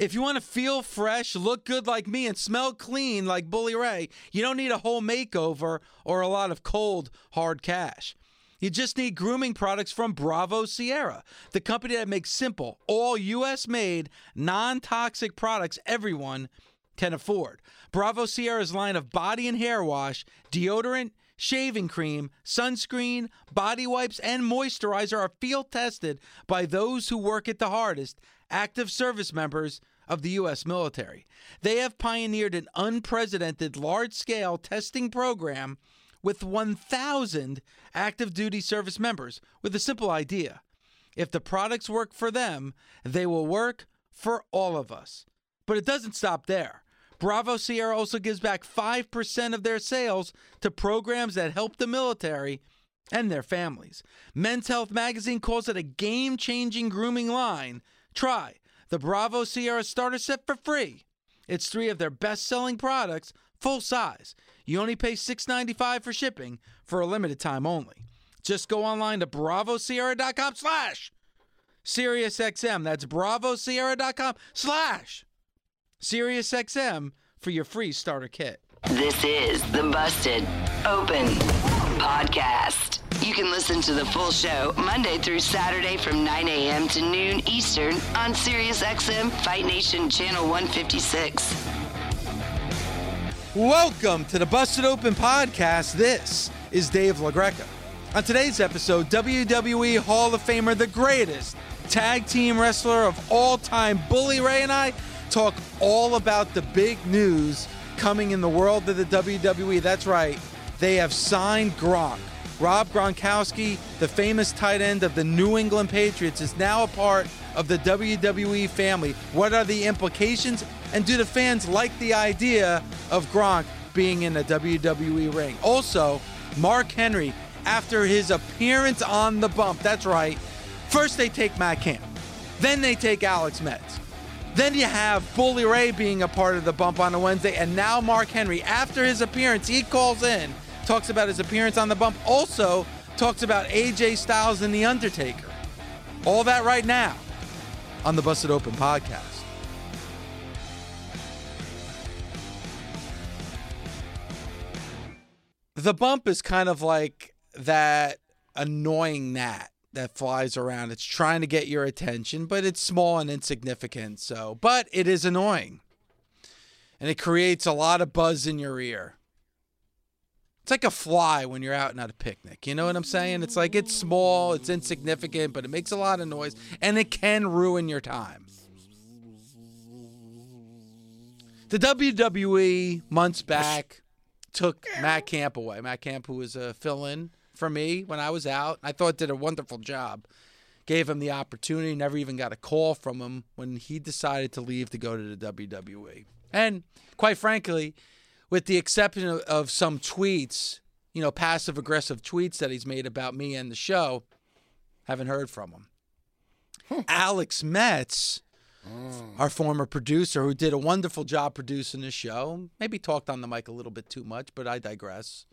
If you want to feel fresh, look good like me, and smell clean like Bully Ray, you don't need a whole makeover or a lot of cold, hard cash. You just need grooming products from Bravo Sierra, the company that makes simple, all US made, non toxic products everyone can afford. Bravo Sierra's line of body and hair wash, deodorant, shaving cream, sunscreen, body wipes, and moisturizer are field tested by those who work it the hardest, active service members of the U.S. military. They have pioneered an unprecedented large scale testing program with 1,000 active duty service members with a simple idea. If the products work for them, they will work for all of us. But it doesn't stop there. Bravo Sierra also gives back 5% of their sales to programs that help the military and their families. Men's Health Magazine calls it a game changing grooming line. Try the Bravo Sierra Starter Set for free. It's three of their best selling products, full size. You only pay $6.95 for shipping for a limited time only. Just go online to bravosierra.com slash SiriusXM. That's bravosierra.com slash SiriusXM for your free starter kit. This is the Busted Open Podcast. You can listen to the full show Monday through Saturday from 9 a.m. to noon Eastern on SiriusXM Fight Nation Channel 156. Welcome to the Busted Open Podcast. This is Dave LaGreca. On today's episode, WWE Hall of Famer, the greatest tag team wrestler of all time, Bully Ray, and I talk all about the big news coming in the world of the WWE. That's right, they have signed Gronk. Rob Gronkowski, the famous tight end of the New England Patriots, is now a part of the WWE family. What are the implications? And do the fans like the idea of Gronk being in a WWE ring? Also, Mark Henry, after his appearance on the bump, that's right, first they take Matt Camp, then they take Alex Metz. Then you have Bully Ray being a part of the bump on a Wednesday, and now Mark Henry, after his appearance, he calls in talks about his appearance on the bump, also talks about AJ Styles and The Undertaker. All that right now on the Busted Open podcast. The bump is kind of like that annoying gnat that flies around. It's trying to get your attention, but it's small and insignificant. So, but it is annoying. And it creates a lot of buzz in your ear. It's like a fly when you're out and at a picnic. You know what I'm saying? It's like it's small, it's insignificant, but it makes a lot of noise and it can ruin your time. The WWE months back took Matt Camp away. Matt Camp, who was a fill in for me when I was out, I thought did a wonderful job. Gave him the opportunity, never even got a call from him when he decided to leave to go to the WWE. And quite frankly, with the exception of, of some tweets, you know, passive aggressive tweets that he's made about me and the show, haven't heard from him. Hmm. Alex Metz, mm. our former producer, who did a wonderful job producing the show, maybe talked on the mic a little bit too much, but I digress.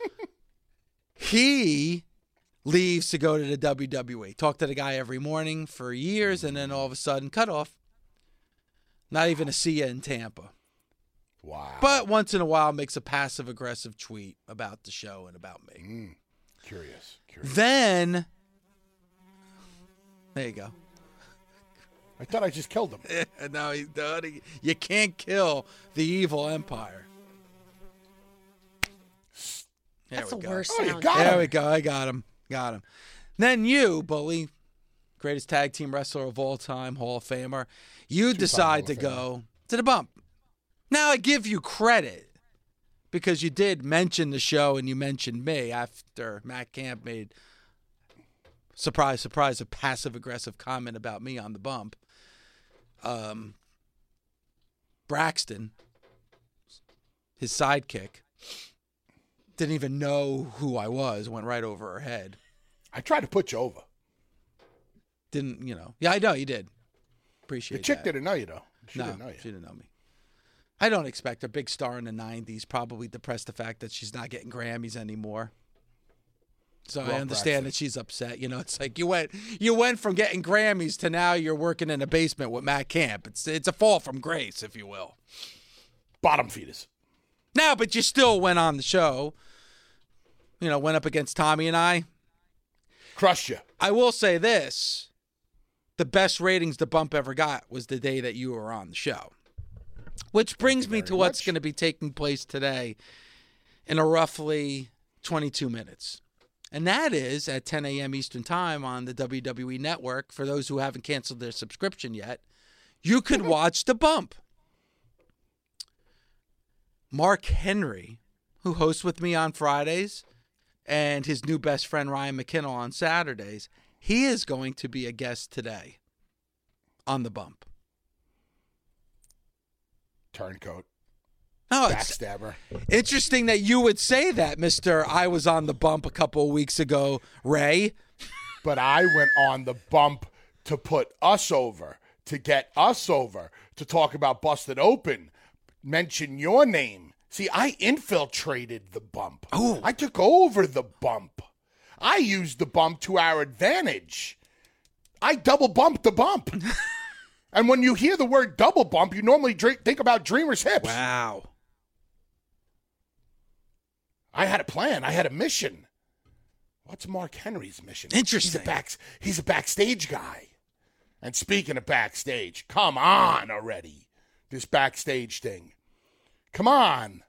he leaves to go to the WWE. Talked to the guy every morning for years, and then all of a sudden, cut off. Not even a see you in Tampa. Wow. But once in a while makes a passive aggressive tweet about the show and about me. Mm, curious. Curious. Then there you go. I thought I just killed him. no, he's done. You can't kill the evil empire. There That's the go. worst oh, sound. there him. we go. I got him. Got him. Then you, bully, greatest tag team wrestler of all time, Hall of Famer, you Two-time decide to go to the bump. Now I give you credit because you did mention the show and you mentioned me after Matt Camp made surprise, surprise, a passive aggressive comment about me on the bump. Um, Braxton, his sidekick, didn't even know who I was, went right over her head. I tried to put you over. Didn't, you know. Yeah, I know, you did. Appreciate it. The chick that. didn't know you though. She no, didn't know you. she didn't know me. I don't expect her. Big star in the '90s, probably depressed the fact that she's not getting Grammys anymore. So I understand Braxton. that she's upset. You know, it's like you went you went from getting Grammys to now you're working in a basement with Matt Camp. It's it's a fall from grace, if you will. Bottom feeders. Now, but you still went on the show. You know, went up against Tommy and I. Crushed you. I will say this: the best ratings the bump ever got was the day that you were on the show. Which brings me to what's going to be taking place today in a roughly 22 minutes. And that is at 10 a.m. Eastern Time on the WWE Network. For those who haven't canceled their subscription yet, you could watch The Bump. Mark Henry, who hosts with me on Fridays, and his new best friend Ryan McKinnell on Saturdays, he is going to be a guest today on The Bump. Turncoat. No, it's Backstabber. interesting that you would say that, Mister. I was on the bump a couple of weeks ago, Ray. But I went on the bump to put us over, to get us over, to talk about Busted Open, mention your name. See, I infiltrated the bump. Oh. I took over the bump. I used the bump to our advantage. I double bumped the bump. and when you hear the word double bump, you normally drink, think about Dreamer's hips. Wow. I had a plan. I had a mission. What's Mark Henry's mission? Interesting. He's a back. He's a backstage guy. And speaking of backstage, come on already. This backstage thing. Come on.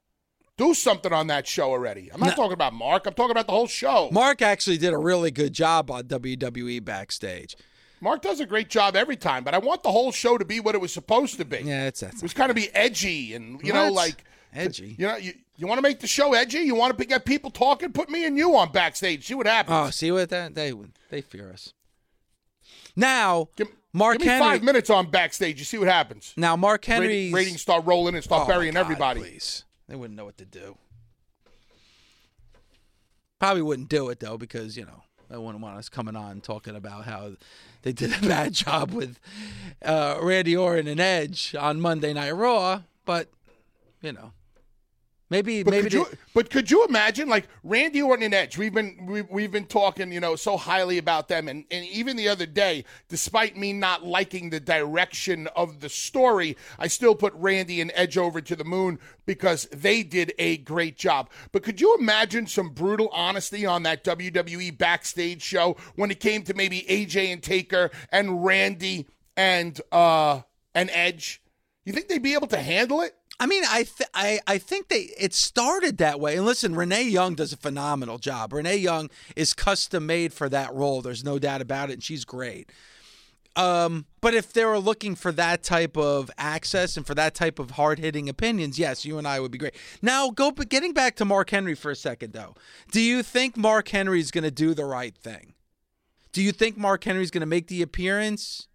Do something on that show already. I'm not No. talking about Mark. I'm talking about the whole show. Mark actually did a really good job on WWE backstage. Mark does a great job every time, but I want the whole show to be what it was supposed to be. Yeah, it's that's It was kind of be edgy and you know like Edgy? You know you, you want to make the show edgy? You want to get people talking? Put me and you on backstage. See what happens. Oh, see what that they they fear us. Now, Give, Mark give me Henry. five minutes on backstage. You see what happens. Now, Mark Rating- ratings start rolling and start Oh, burying God, everybody. Please, they wouldn't know what to do. Probably wouldn't do it though because you know they wouldn't want us coming on talking about how they did a bad job with uh, Randy Orton and Edge on Monday Night Raw. But you know, maybe But maybe could you? they- But could you imagine, like Randy Orton and Edge? We've been we, we've been talking, you know, so highly about them, and and even the other day, despite me not liking the direction of the story, I still put Randy and Edge over to the moon because they did a great job. But could you imagine some brutal honesty on that WWE backstage show when it came to maybe AJ and Taker and Randy and uh and Edge? You think they'd be able to handle it? I mean, I th- I I think they it started that way. And listen, Renee Young does a phenomenal job. Renee Young is custom made for that role. There's no doubt about it, and she's great. Um, but if they were looking for that type of access and for that type of hard hitting opinions, yes, you and I would be great. Now, go but getting back to Mark Henry for a second, though. Do you think Mark Henry is going to do the right thing? Do you think Mark Henry is going to make the appearance?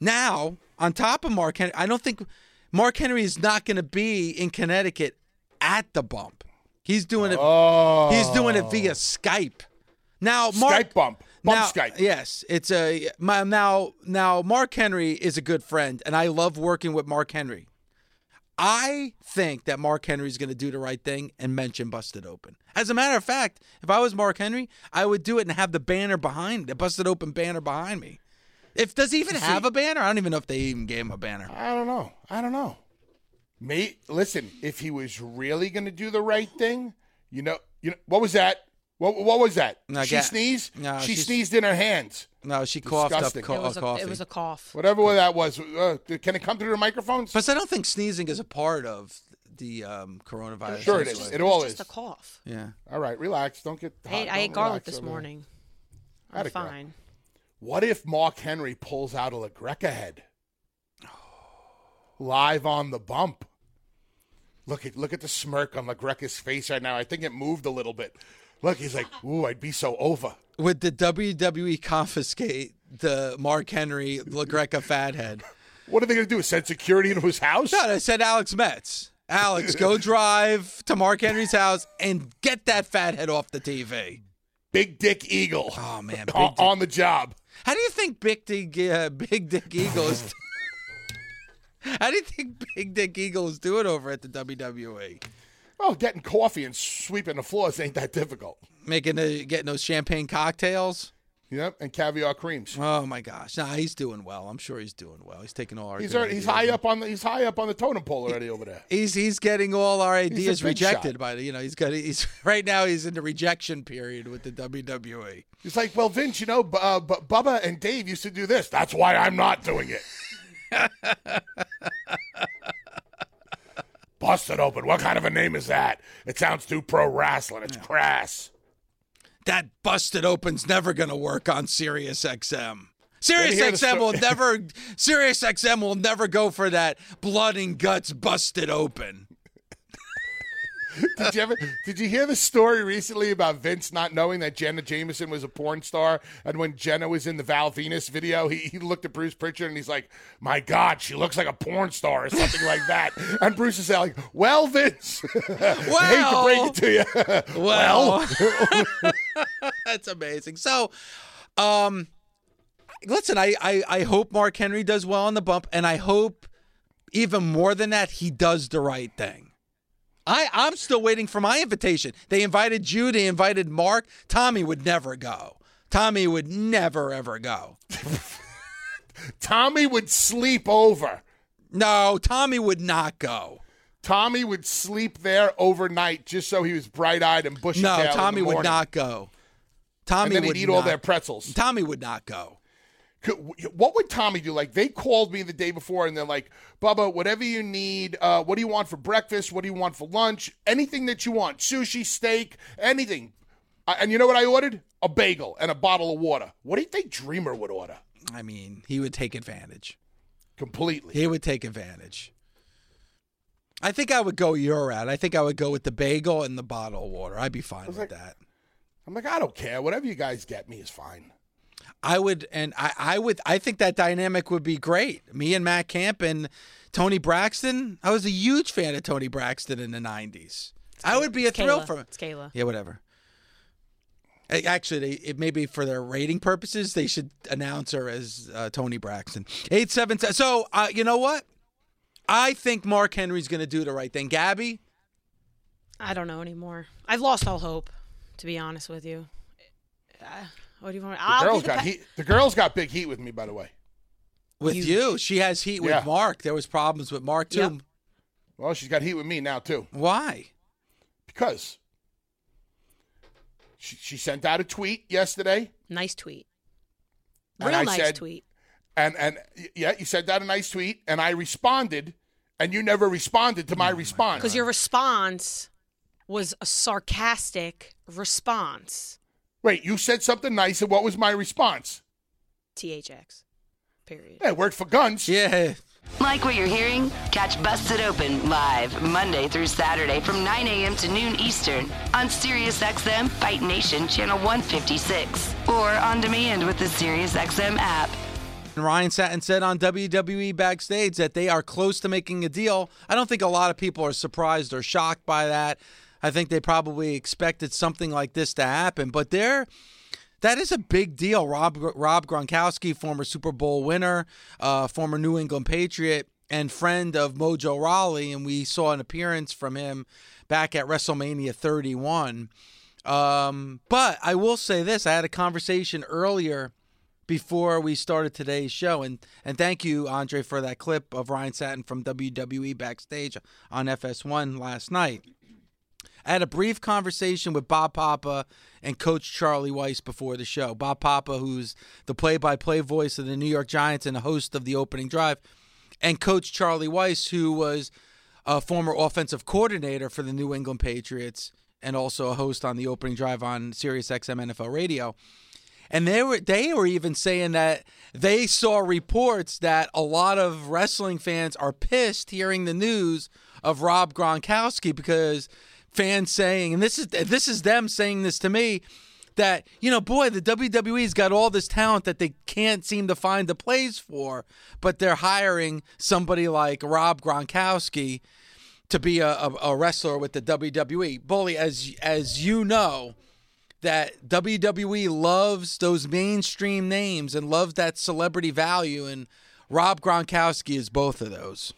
Now, on top of Mark Henry, I don't think Mark Henry is not going to be in Connecticut at the bump. He's doing it. Oh, He's doing it via oh. Skype. Now, Mark, Skype bump. Bump now, Skype. Yes, it's a my, now. Now, Mark Henry is a good friend, and I love working with Mark Henry. I think that Mark Henry is going to do the right thing and mention Busted Open. As a matter of fact, if I was Mark Henry, I would do it and have the banner behind the Busted Open banner behind me. If does he even have a banner? I don't even know if they even gave him a banner. I don't know. I don't know. Me, listen. If he was really going to do the right thing, you know, you know, what was that? What, what was that? No, she ga- sneezed. no, she sneezed in her hands. No, she coughed up co- It was, a a, coffee. it was a cough. Whatever that was. Uh, can it come through the microphones? Plus, I don't think sneezing is a part of the um, coronavirus. Sure it was is. just- It all just is. a cough. Yeah. All right, relax. Don't get. I hot. ate, I Don't ate garlic this over morning. I'm fine. go? What if Mark Henry pulls out a LaGreca head? Live on the bump. Look at look at the smirk on LaGreca's face right now. I think it moved a little bit. Look, he's like, ooh, I'd be so over. Would the WWE confiscate the Mark Henry LaGreca fathead? What are they going to do? Send security into his house? No, I said Alex Metz. Alex, go drive to Mark Henry's house and get that fathead off the TV. Big Dick Eagle. Oh man, Big on, Dick. on the job. How do you think Big Dick uh, Big Dick Eagle is? How do you think Big Dick Eagle is doing over at the WWE? Well, getting coffee and sweeping the floors ain't that difficult. Making the getting those champagne cocktails. Yep, and caviar creams. Oh my gosh! Nah, he's doing well. I'm sure he's doing well. He's taking all our. He's already, he's high up on the he's high up on the totem pole already over there. He's he's getting all our ideas rejected shot. by the you know he's got he's right now he's in the rejection period with the. WWE. He's like, well, Vince, you know, uh, B- Bubba and Dave used to do this. That's why I'm not doing it. Busted open. What kind of a name is that? It sounds too pro wrestling. It's crass. That busted open's never gonna work on Sirius XM. Sirius XM will never Sirius XM will never go for that blood and guts busted open. Did you ever? Did you hear the story recently about Vince not knowing that Jenna Jameson was a porn star? And when Jenna was in the Val Venis video, he, he looked at Bruce Pritchard and he's like, "My God, she looks like a porn star or something like that." And Bruce is like, "Well, Vince, I hate to break it to you. Well, that's amazing. So, um, listen, I, I I hope Mark Henry does well on the bump, and I hope even more than that he does the right thing. I I'm still waiting for my invitation. They invited you. They invited Mark. Tommy would never go. Tommy would never ever go. Tommy would sleep over. No, Tommy would not go. Tommy would sleep there overnight just so he was bright eyed and bushy No. Tommy would not go. And Tommy then would he'd eat all their pretzels. Tommy would not go. Could- What would Tommy do? Like they called me the day before and they're like, "Bubba, whatever you need. Uh, what do you want for breakfast? What do you want for lunch? Anything that you want. Sushi, steak, anything." Uh, and you know what I ordered? A bagel and a bottle of water. What do you think Dreamer would order? I mean, he would take advantage. Completely. He would take advantage. I think I would go your route. I think I would go with the bagel and the bottle of water. I'd be fine with like- that. I'm like, I don't care. Whatever you guys get me is fine. I would, and I, I would. I think that dynamic would be great. Me and Matt Camp and Toni Braxton. I was a huge fan of Toni Braxton in the '90s. I would be a It's thrill Kayla. for It's Kayla. Yeah, whatever. Actually, they, it maybe for their rating purposes, they should announce her as uh, Toni Braxton. Eight seven. se- So uh, you know what? I think Mark Henry's going to do the right thing. Gabby, I don't know anymore. I've lost all hope, to be honest with you. Uh, what do you want? The I'll girls the got pa- heat. The girls got big heat with me, by the way. with Huge. you, she has heat with Yeah. Mark. There was problems with Mark too. Yep. Well, she's got heat with me now too. Why? because she, she sent out a tweet yesterday Nice tweet. Real nice said- tweet. and and yeah you sent out a nice tweet and i responded and you never responded to my oh response Because your response was a sarcastic response. Wait you said something nice and what was my response THX. Period. yeah, it worked for guns Yeah. Like what you're hearing? Catch Busted Open live Monday through Saturday from 9 a.m. to noon Eastern on SiriusXM Fight Nation Channel 156 or on demand with the SiriusXM app. And Ryan Satin said on WWE Backstage that they are close to making a deal. I don't think a lot of people are surprised or shocked by that. I think they probably expected something like this to happen, but they're that is a big deal. Rob Rob Gronkowski, former Super Bowl winner, uh, former New England Patriot, and friend of Mojo Rawley, and we saw an appearance from him back at WrestleMania 31. Um, but I will say this: I had a conversation earlier before we started today's show, and and thank you, Andre, for that clip of Ryan Satin from WWE backstage on FS1 last night. I had a brief conversation with Bob Papa and Coach Charlie Weis before the show. Bob Papa, who's the play-by-play voice of the New York Giants and a host of the opening drive, and Coach Charlie Weis, who was a former offensive coordinator for the New England Patriots and also a host on the opening drive on Sirius XM NFL Radio. And they were they were even saying that they saw reports that a lot of wrestling fans are pissed hearing the news of Rob Gronkowski because fans saying, and this is this is them saying this to me, that you know, boy, the WWE's got all this talent that they can't seem to find the place for, but they're hiring somebody like Rob Gronkowski to be a, a, a wrestler with the WWE. Bully, as as you know, that WWE loves those mainstream names and loves that celebrity value, and Rob Gronkowski is both of those.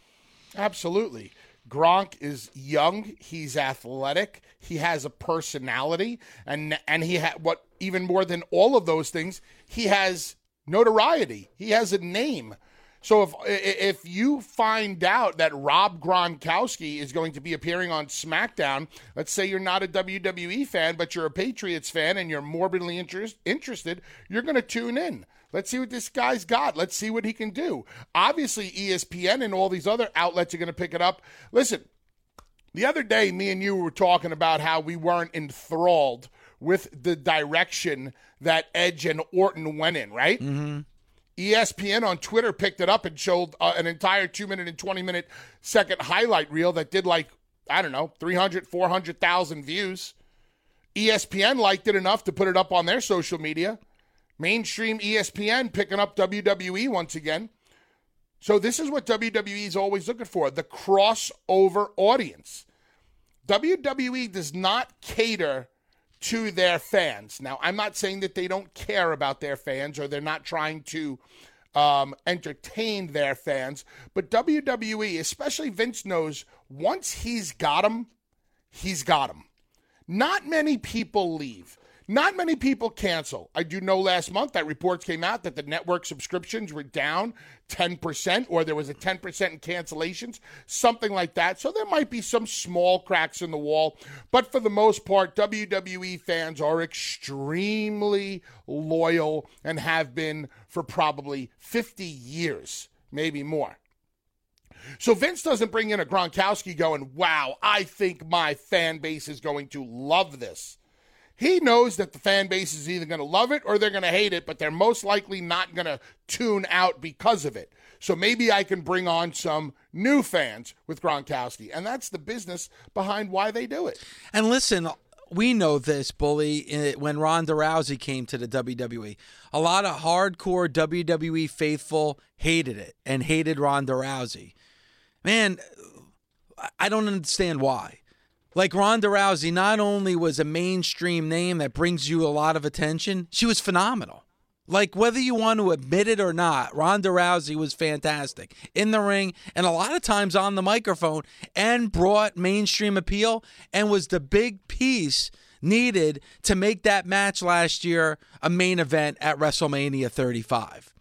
Absolutely. Gronk is young. He's athletic. He has a personality, and and he had what even more than all of those things, he has notoriety. He has a name. So if if you find out that Rob Gronkowski is going to be appearing on SmackDown, let's say you're not a WWE fan, but you're a Patriots fan and you're morbidly interest, interested, you're going to tune in. Let's see what this guy's got. Let's see what he can do. Obviously, ESPN and all these other outlets are going to pick it up. Listen, the other day, me and you were talking about how we weren't enthralled with the direction that Edge and Orton went in, right? Mm-hmm. ESPN on Twitter picked it up and showed uh, an entire two minute and 20 minute second highlight reel that did like, I don't know, 300, 400,000 views. ESPN liked it enough to put it up on their social media. Mainstream ESPN picking up WWE once again. So this is what WWE is always looking for the crossover audience. WWE does not cater to their fans. Now, I'm not saying that they don't care about their fans or they're not trying to um, entertain their fans, but WWE, especially Vince, knows once he's got them, he's got them. Not many people leave. Not many people cancel. I do know last month that reports came out that the network subscriptions were down 10%, or there was a 10% in cancellations, something like that. So there might be some small cracks in the wall. But for the most part, WWE fans are extremely loyal and have been for probably 50 years, maybe more. So Vince doesn't bring in a Gronkowski going, wow, I think my fan base is going to love this. He knows that the fan base is either going to love it or they're going to hate it, but they're most likely not going to tune out because of it. So maybe I can bring on some new fans with Gronkowski. And that's the business behind why they do it. And listen, we know this, Bully, eh, when Ronda Rousey came to the WWE. A lot of hardcore WWE faithful hated it and hated Ronda Rousey. Man, I don't understand why. Like Ronda Rousey, not only was a mainstream name that brings you a lot of attention, she was phenomenal. Like whether you want to admit it or not, Ronda Rousey was fantastic in the ring and a lot of times on the microphone and brought mainstream appeal and was the big piece needed to make that match last year a main event at WrestleMania 35.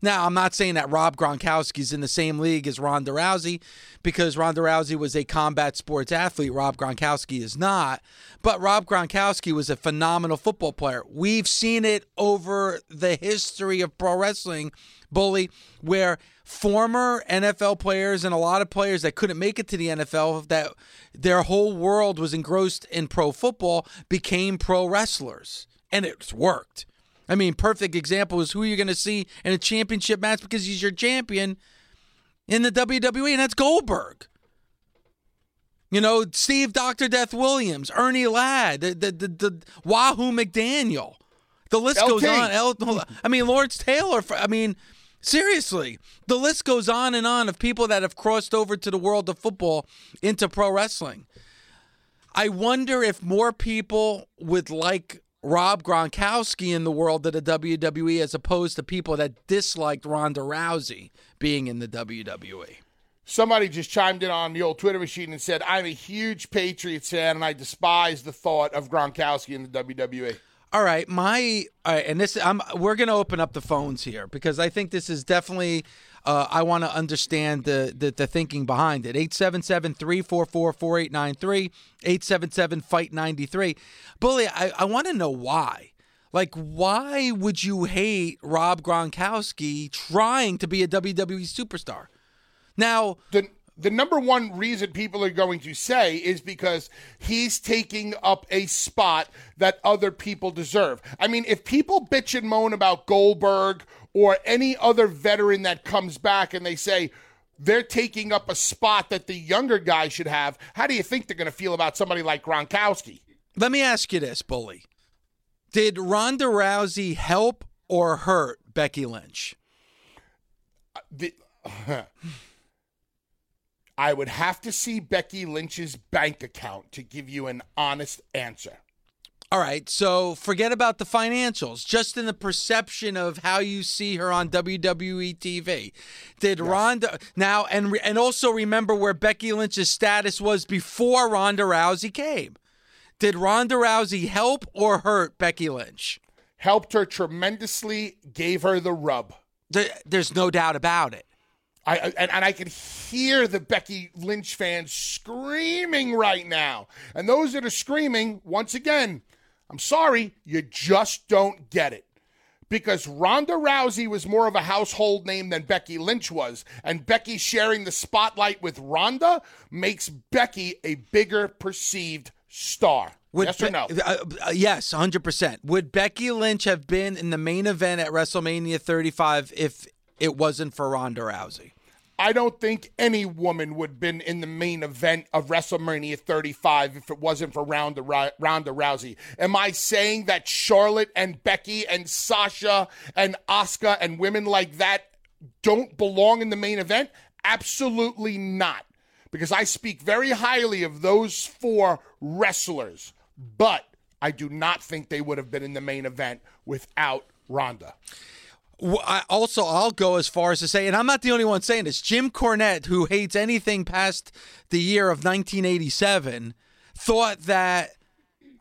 Now, I'm not saying that Rob Gronkowski is in the same league as Ronda Rousey because Ronda Rousey was a combat sports athlete. Rob Gronkowski is not. But Rob Gronkowski was a phenomenal football player. We've seen it over the history of pro wrestling, Bully, where former NFL players and a lot of players that couldn't make it to the NFL, that their whole world was engrossed in pro football, became pro wrestlers. And it's worked. I mean, perfect example is who you're going to see in a championship match because he's your champion in the WWE, and that's Goldberg. You know, Steve Dr. Death Williams, Ernie Ladd, the, the, the, the Wahoo McDaniel. The list LT. goes on. I mean, Lawrence Taylor. I mean, seriously, the list goes on and on of people that have crossed over to the world of football into pro wrestling. I wonder if more people would like Rob Gronkowski in the world of the WWE as opposed to people that disliked Ronda Rousey being in the WWE. Somebody just chimed in on the old Twitter machine and said, I'm a huge Patriots fan and I despise the thought of Gronkowski in the WWE. All right, my all right, and this I'm we're going to open up the phones here because I think this is definitely uh, I want to understand the, the the thinking behind it. 877-344-4893, 877 fight 93. Bully, I I want to know why. Like why would you hate Rob Gronkowski trying to be a WWE superstar? Now, The, the number one reason people are going to say is because he's taking up a spot that other people deserve. I mean, if people bitch and moan about Goldberg or any other veteran that comes back and they say, they're taking up a spot that the younger guy should have. How do you think they're going to feel about somebody like Gronkowski? Let me ask you this, Bully. Did Ronda Rousey help or hurt Becky Lynch? Uh, the, I would have to see Becky Lynch's bank account to give you an honest answer. All right, so forget about the financials, just in the perception of how you see her on WWE TV. Did yes. Ronda now and and also remember where Becky Lynch's status was before Ronda Rousey came? Did Ronda Rousey help or hurt Becky Lynch? Helped her tremendously, gave her the rub. there's no doubt about it. I and, and I can hear the Becky Lynch fans screaming right now. And those that are screaming, once again, I'm sorry, you just don't get it. Because Ronda Rousey was more of a household name than Becky Lynch was. And Becky sharing the spotlight with Ronda makes Becky a bigger perceived star. Would yes or no? Uh, uh, yes, 100%. Would Becky Lynch have been in the main event at WrestleMania 35 if it wasn't for Ronda Rousey? I don't think any woman would have been in the main event of WrestleMania 35 if it wasn't for Ronda, Ronda Rousey. Am I saying that Charlotte and Becky and Sasha and Asuka and women like that don't belong in the main event? Absolutely not. Because I speak very highly of those four wrestlers, but I do not think they would have been in the main event without Ronda. I also, I'll go as far as to say, and I'm not the only one saying this. Jim Cornette, who hates anything past the year of 1987, thought that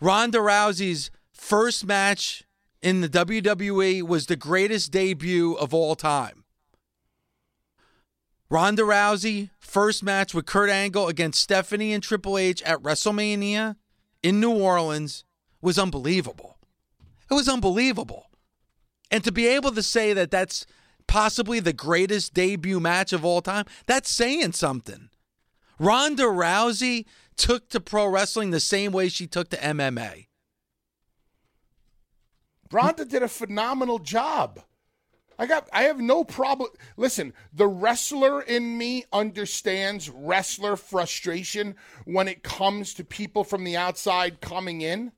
Ronda Rousey's first match in the WWE was the greatest debut of all time. Ronda Rousey, first match with Kurt Angle against Stephanie and Triple H at WrestleMania in New Orleans was unbelievable. It was unbelievable. And to be able to say that that's possibly the greatest debut match of all time, that's saying something. Ronda Rousey took to pro wrestling the same way she took to MMA. Ronda did a phenomenal job. I got I have no problem. Listen, the wrestler in me understands wrestler frustration when it comes to people from the outside coming in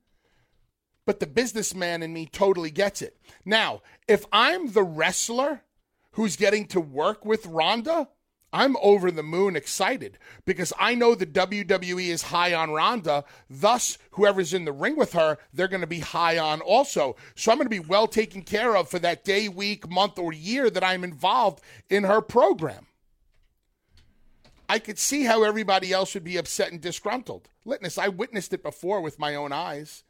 but the businessman in me totally gets it. Now, if I'm the wrestler who's getting to work with Ronda, I'm over the moon excited because I know the WWE is high on Ronda. Thus, whoever's in the ring with her, they're going to be high on also. So I'm going to be well taken care of for that day, week, month, or year that I'm involved in her program. I could see how everybody else would be upset and disgruntled. Litness, I witnessed it before with my own eyes.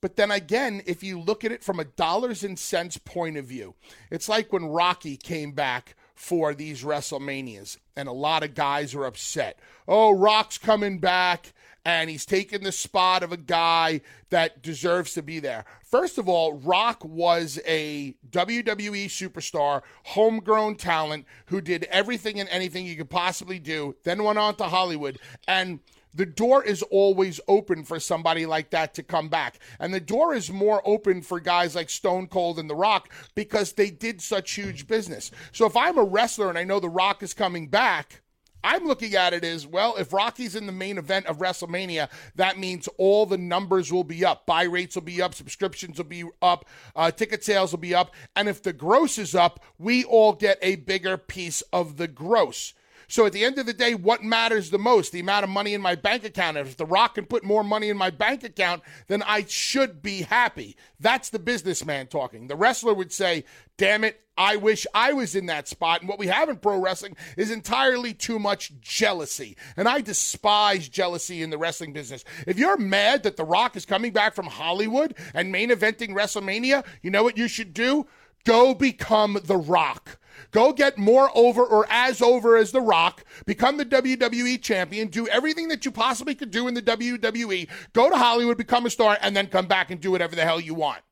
But then again, if you look at it from a dollars and cents point of view, it's like when Rocky came back for these WrestleManias, and a lot of guys are upset. Oh, Rock's coming back, and he's taking the spot of a guy that deserves to be there. First of all, Rock was a WWE superstar, homegrown talent who did everything and anything you could possibly do, then went on to Hollywood. And the door is always open for somebody like that to come back. And the door is more open for guys like Stone Cold and The Rock because they did such huge business. So if I'm a wrestler and I know The Rock is coming back, I'm looking at it as well. If Rocky's in the main event of WrestleMania, that means all the numbers will be up. Buy rates will be up, subscriptions will be up, uh, ticket sales will be up. And if the gross is up, we all get a bigger piece of the gross. So at the end of the day, what matters the most? The amount of money in my bank account. If The Rock can put more money in my bank account, then I should be happy. That's the businessman talking. The wrestler would say, damn it, I wish I was in that spot. And what we have in pro wrestling is entirely too much jealousy. And I despise jealousy in the wrestling business. If you're mad that The Rock is coming back from Hollywood and main eventing WrestleMania, you know what you should do? Go become The Rock. Go get more over or as over as The Rock. Become the WWE champion. Do everything that you possibly could do in the WWE. Go to Hollywood, become a star, and then come back and do whatever the hell you want.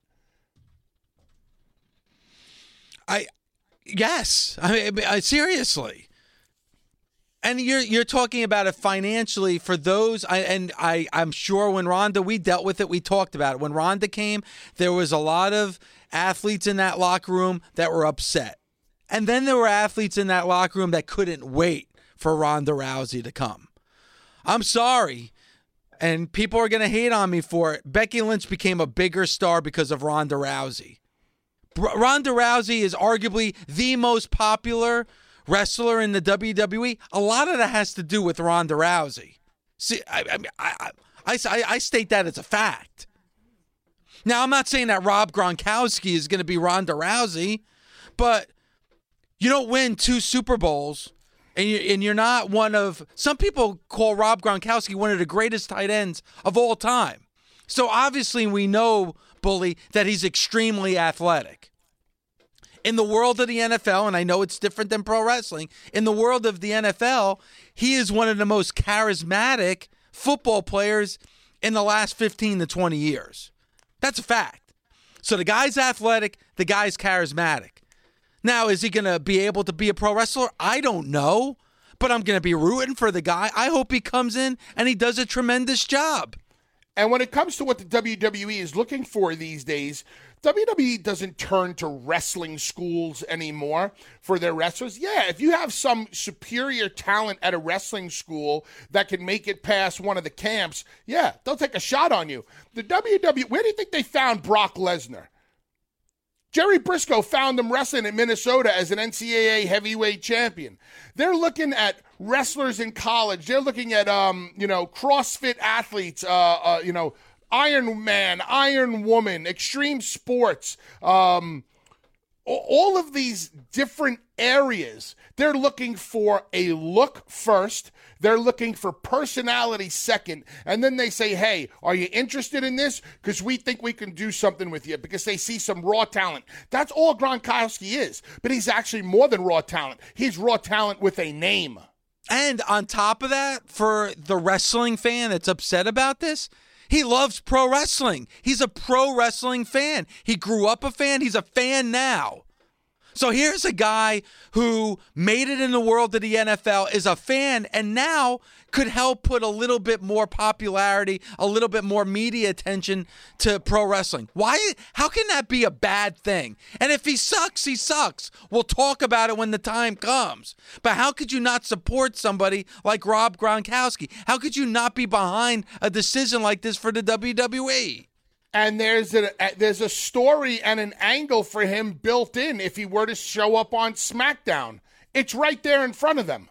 I, yes. I mean, I, seriously. And you're you're talking about it financially for those. I, and I I'm sure when Ronda we dealt with it, we talked about it. When Ronda came, there was a lot of athletes in that locker room that were upset And then there were athletes in that locker room that couldn't wait for Ronda Rousey to come. I'm sorry, and people are going to hate on me for it. Becky Lynch became a bigger star because of Ronda Rousey. R- Ronda Rousey is arguably the most popular wrestler in the WWE. A lot of that has to do with Ronda Rousey. See, I, I, I, I, I, I state that as a fact. Now, I'm not saying that Rob Gronkowski is going to be Ronda Rousey, but you don't win two Super Bowls and you and you're not one of some people call Rob Gronkowski one of the greatest tight ends of all time. So obviously we know bully that he's extremely athletic. In the world of the NFL, and I know it's different than pro wrestling, in the world of the NFL, he is one of the most charismatic football players in the last 15 to 20 years. That's a fact. So the guy's athletic, the guy's charismatic. Now, is he going to be able to be a pro wrestler? I don't know, but I'm going to be rooting for the guy. I hope he comes in and he does a tremendous job. And when it comes to what the WWE is looking for these days, WWE doesn't turn to wrestling schools anymore for their wrestlers. Yeah, if you have some superior talent at a wrestling school that can make it past one of the camps, yeah, they'll take a shot on you. The WWE, where do you think they found Brock Lesnar? Jerry Brisco found him wrestling in Minnesota as an NCAA heavyweight champion. They're looking at wrestlers in college. They're looking at, um, you know, CrossFit athletes, uh, uh, you know, Iron Man, Iron Woman, extreme sports, um, all of these different areas. They're looking for a look first they're looking for personality second. And then they say, hey, are you interested in this? Because we think we can do something with you because they see some raw talent. That's all Gronkowski is. But he's actually more than raw talent, he's raw talent with a name. And on top of that, for the wrestling fan that's upset about this, he loves pro wrestling. He's a pro wrestling fan. He grew up a fan. He's a fan now. So here's a guy who made it in the world of the NFL, is a fan, and now could help put a little bit more popularity, a little bit more media attention to pro wrestling. Why? How can that be a bad thing? And if he sucks, he sucks. We'll talk about it when the time comes. But how could you not support somebody like Rob Gronkowski? How could you not be behind a decision like this for the WWE? And there's a there's a story and an angle for him built in if he were to show up on SmackDown. It's right there in front of them.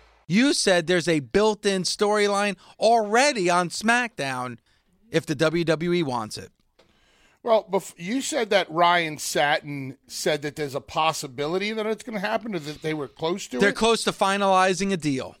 You said there's a built in storyline already on SmackDown if the WWE wants it. Well, you said that Ryan Satin said that there's a possibility that it's going to happen, or that they were close to it. They're it. close to finalizing a deal.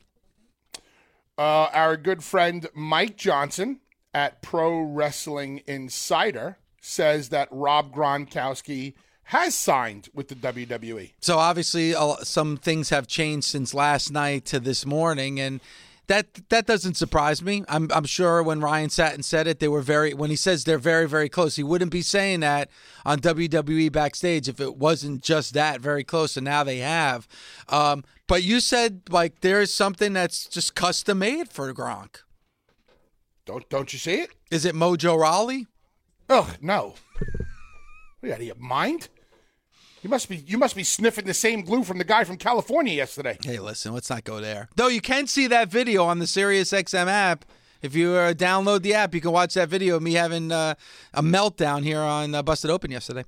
Uh, our good friend Mike Johnson at Pro Wrestling Insider says that Rob Gronkowski has signed with the WWE. So obviously, some things have changed since last night to this morning, and that that doesn't surprise me. I'm I'm sure when Ryan Satin said it, they were very when he says they're very very close. He wouldn't be saying that on WWE backstage if it wasn't just that very close, and now they have. Um, but you said like there's something that's just custom made for Gronk. Don't don't you see it? Is it Mojo Rawley? Oh no. What, out of your mind? You must be you must be sniffing the same glue from the guy from California yesterday. Hey, listen, let's not go there. Though you can see that video on the SiriusXM app. If you uh, download the app, you can watch that video of me having uh, a meltdown here on uh, Busted Open yesterday.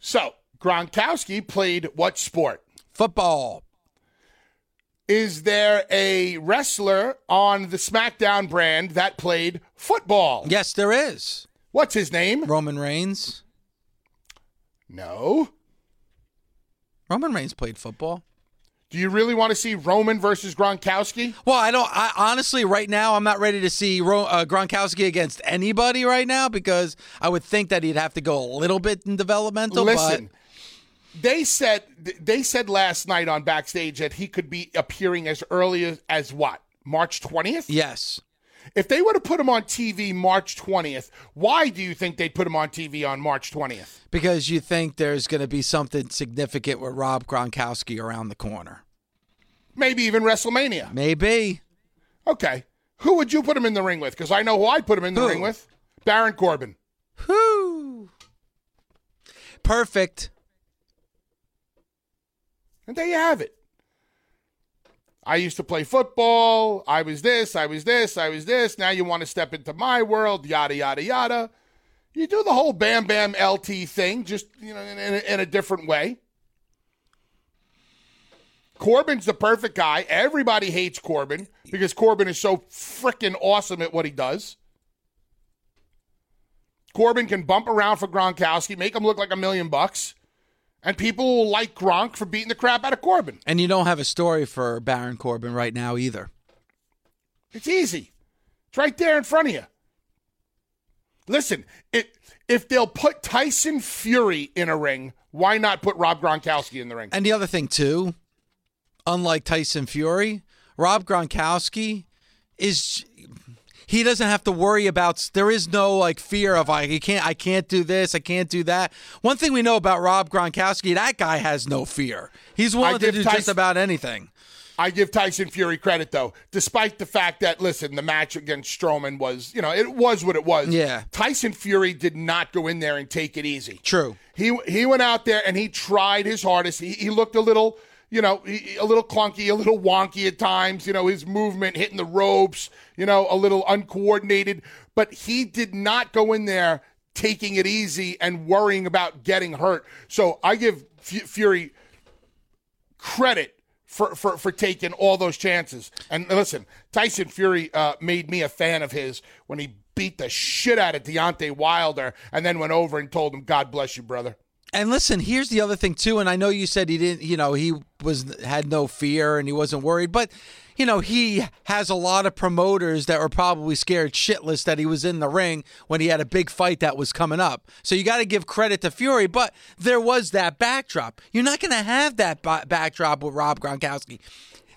So Gronkowski played what sport? Football. Is there a wrestler on the SmackDown brand that played football? Yes, there is. What's his name? Roman Reigns. No. Roman Reigns played football. Do you really want to see Roman versus Gronkowski? Well, I don't. I honestly, right now, I'm not ready to see Ro, uh, Gronkowski against anybody right now because I would think that he'd have to go a little bit in developmental. Listen, they said they said last night on backstage that he could be appearing as early as, as what March twentieth. Yes. If they were to put him on TV March twentieth, why do you think they'd put him on TV on March twentieth? Because you think there's going to be something significant with Rob Gronkowski around the corner. Maybe even WrestleMania. Maybe. Okay, who would you put him in the ring with? Because I know who I'd put him in the Who? ring with. Baron Corbin. Whoo. Perfect. And there you have it. I used to play football. I was this, I was this, I was this. Now you want to step into my world, yada, yada, yada. You do the whole Bam Bam LT thing, just, you know, in, in, a, in a different way. Corbin's the perfect guy. Everybody hates Corbin because Corbin is so freaking awesome at what he does. Corbin can bump around for Gronkowski, make him look like a million bucks. And people will like Gronk for beating the crap out of Corbin. And you don't have a story for Baron Corbin right now either. It's easy. It's right there in front of you. Listen, it, if they'll put Tyson Fury in a ring, why not put Rob Gronkowski in the ring? And the other thing too, unlike Tyson Fury, Rob Gronkowski is he doesn't have to worry about there is no like fear of like he can't I can't do this, I can't do that. One thing we know about Rob Gronkowski, that guy has no fear. He's willing to do just about anything. I give Tyson Fury credit though, despite the fact that listen, the match against Strowman was, you know, it was what it was. Yeah. Tyson Fury did not go in there and take it easy. True. He he went out there and he tried his hardest. He, he looked a little, you know, he- a little clunky, a little wonky at times. You know, his movement hitting the ropes, you know, a little uncoordinated. But he did not go in there taking it easy and worrying about getting hurt. So I give Fu- Fury credit for, for, for taking all those chances. And listen, Tyson Fury uh, made me a fan of his when he beat the shit out of Deontay Wilder and then went over and told him, God bless you, brother. And listen, here's the other thing too. And I know you said he didn't, you know, he was had no fear and he wasn't worried, but you know, he has a lot of promoters that were probably scared shitless that he was in the ring when he had a big fight that was coming up. So you got to give credit to Fury, but there was that backdrop. You're not going to have that ba- backdrop with Rob Gronkowski.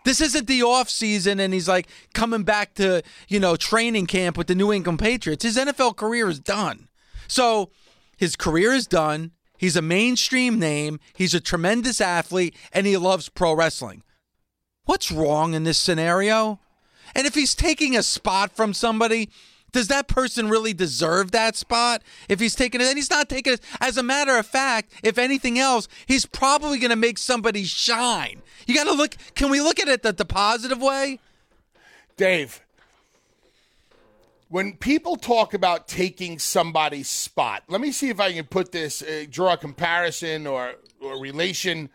This isn't the off season and he's like coming back to, you know, training camp with the New England Patriots. His NFL career is done. So his career is done. He's a mainstream name. He's a tremendous athlete and he loves pro wrestling. What's wrong in this scenario? And if he's taking a spot from somebody, does that person really deserve that spot? If he's taking it, and he's not taking it. As a matter of fact, if anything else, he's probably going to make somebody shine. You got to look. Can we look at it the, the positive way? Dave, when people talk about taking somebody's spot, let me see if I can put this, uh, draw a comparison or, or relation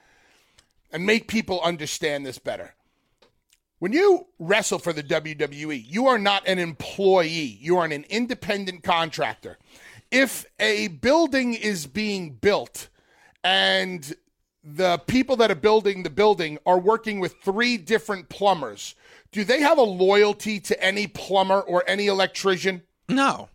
and make people understand this better. When you wrestle for the WWE, you are not an employee, you are an independent contractor. If a building is being built and the people that are building the building are working with three different plumbers, do they have a loyalty to any plumber or any electrician? No.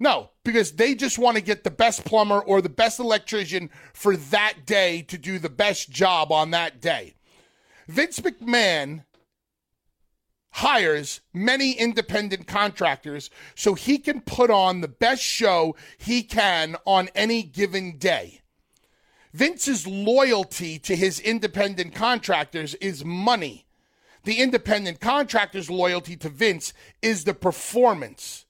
No, because they just want to get the best plumber or the best electrician for that day to do the best job on that day. Vince McMahon hires many independent contractors so he can put on the best show he can on any given day. Vince's loyalty to his independent contractors is money. The independent contractor's loyalty to Vince is the performance.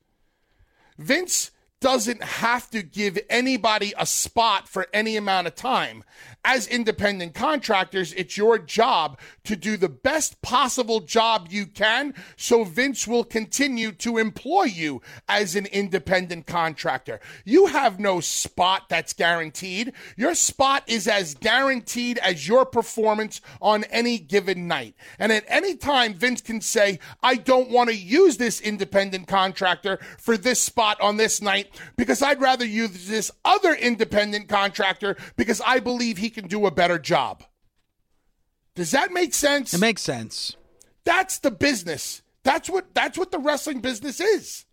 Vince doesn't have to give anybody a spot for any amount of time. As independent contractors, it's your job to do the best possible job you can so Vince will continue to employ you as an independent contractor. You have no spot that's guaranteed. Your spot is as guaranteed as your performance on any given night. And at any time, Vince can say, I don't want to use this independent contractor for this spot on this night because I'd rather use this other independent contractor because I believe he can do a better job. Does that make sense? It makes sense. That's the business. That's what that's what the wrestling business is.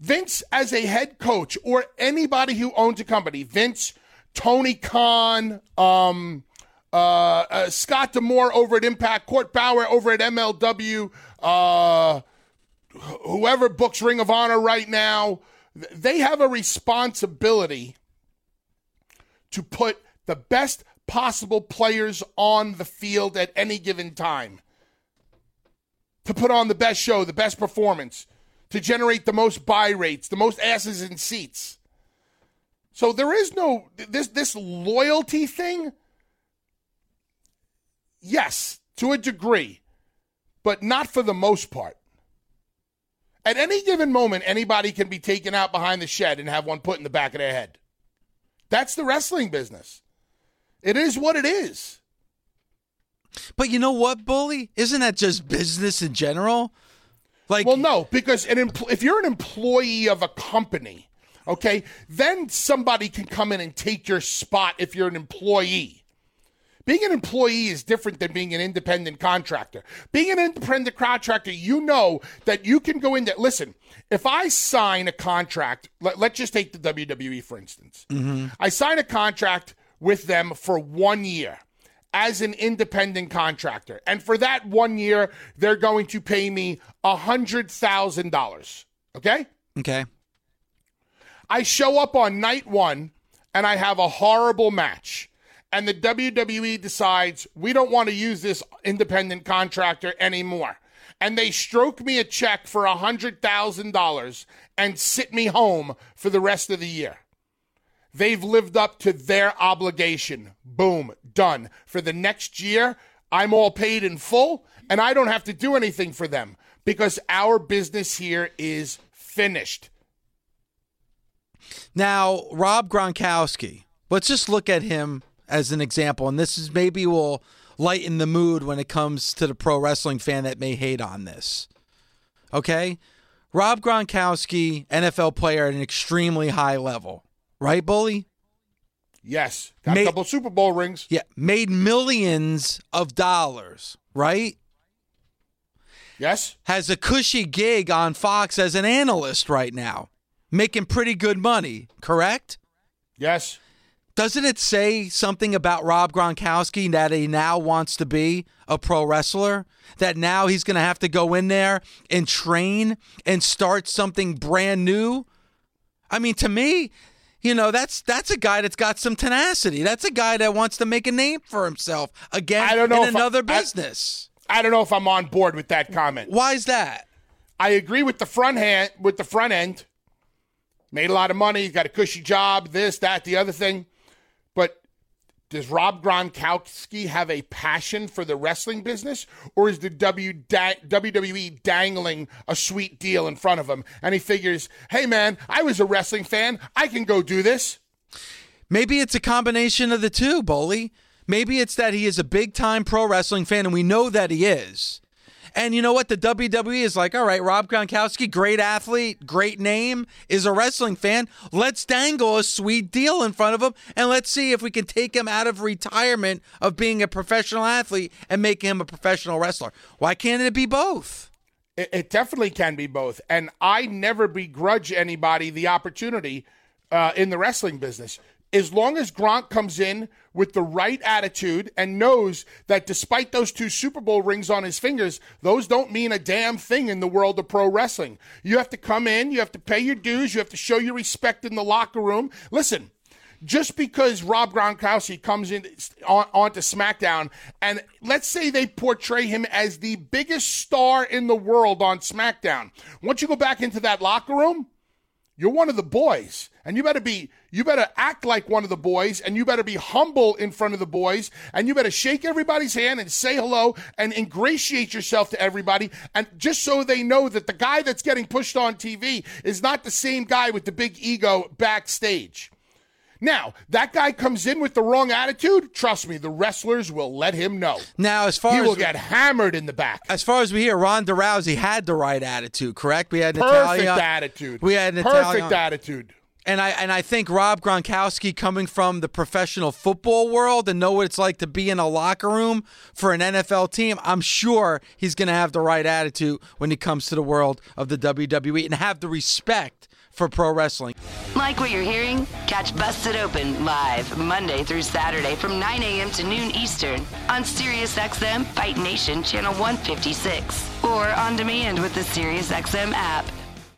Vince as a head coach or anybody who owns a company, Vince Tony Khan, um, uh, uh, Scott D'Amore over at Impact, Court Bauer over at MLW, uh, whoever books Ring of Honor right now, they have a responsibility to put the best possible players on the field at any given time. To put on the best show, the best performance, to generate the most buy rates, the most asses in seats. So there is no this this loyalty thing. Yes, to a degree, but not for the most part. At any given moment, anybody can be taken out behind the shed and have one put in the back of their head. That's the wrestling business. It is what it is. But you know what, bully? Isn't that just business in general? Like, Well, no, because an empl- if you're an employee of a company, okay, then somebody can come in and take your spot if you're an employee. Being an employee is different than being an independent contractor. Being an independent contractor, you know that you can go in there. Listen, if I sign a contract, let, let's just take the WWE for instance. Mm-hmm. I sign a contract with them for one year as an independent contractor. And for that one year, they're going to pay me $100,000. Okay? okay, I show up on night one and I have a horrible match. And the WWE decides we don't want to use this independent contractor anymore. And they stroke me a check for $100,000 and sit me home for the rest of the year. They've lived up to their obligation. Boom, done. For the next year, I'm all paid in full and I don't have to do anything for them because our business here is finished. Now, Rob Gronkowski, let's just look at him as an example. And this is maybe will lighten the mood when it comes to the pro wrestling fan that may hate on this. Okay? Rob Gronkowski, NFL player at an extremely high level. Right, Bully? Yes, got Ma- a couple Super Bowl rings. Yeah. Made millions of dollars, right? Yes, Has a cushy gig on Fox as an analyst right now, making pretty good money, correct? yes. Doesn't it say something about Rob Gronkowski that he now wants to be a pro wrestler? That now he's going to have to go in there and train and start something brand new? I mean, to me, you know, that's that's a guy that's got some tenacity. That's a guy that wants to make a name for himself again I don't know in I- another I- business. I don't know if I'm on board with that comment. Why is that? I agree with the front hand with the front end. Made a lot of money, got a cushy job, this, that, the other thing. Does Rob Gronkowski have a passion for the wrestling business, or is the WWE dangling a sweet deal in front of him, and he figures, "Hey, man, I was a wrestling fan. I can go do this." Maybe it's a combination of the two, Bully. Maybe it's that he is a big time pro wrestling fan, and we know that he is. And you know what? The WWE is like, all right, Rob Gronkowski, great athlete, great name, is a wrestling fan. Let's dangle a sweet deal in front of him, and let's see if we can take him out of retirement of being a professional athlete and make him a professional wrestler. Why can't it be both? It, it definitely can be both. And I never begrudge anybody the opportunity uh, in the wrestling business. As long as Gronk comes in with the right attitude and knows that despite those two Super Bowl rings on his fingers, those don't mean a damn thing in the world of pro wrestling. You have to come in, you have to pay your dues, you have to show your respect in the locker room. Listen, just because Rob Gronkowski comes in on, onto SmackDown, and let's say they portray him as the biggest star in the world on SmackDown, once you go back into that locker room, you're one of the boys, and you better be you better act like one of the boys, and you better be humble in front of the boys, and you better shake everybody's hand and say hello and ingratiate yourself to everybody, and just so they know that the guy that's getting pushed on TV is not the same guy with the big ego backstage. Now, that guy comes in with the wrong attitude. Trust me, the wrestlers will let him know. Now, as far He as will get hammered in the back. as far as we hear, Ronda Rousey had the right attitude, correct? We had Perfect Italian, attitude. We had an perfect attitude. And I and I think Rob Gronkowski coming from the professional football world and know what it's like to be in a locker room for an NFL team, I'm sure he's going to have the right attitude when he comes to the world of the WWE and have the respect for pro wrestling. Like what you're hearing? Catch Busted Open live Monday through Saturday from 9 a.m. to noon Eastern on SiriusXM Fight Nation Channel 156 or on demand with the SiriusXM app.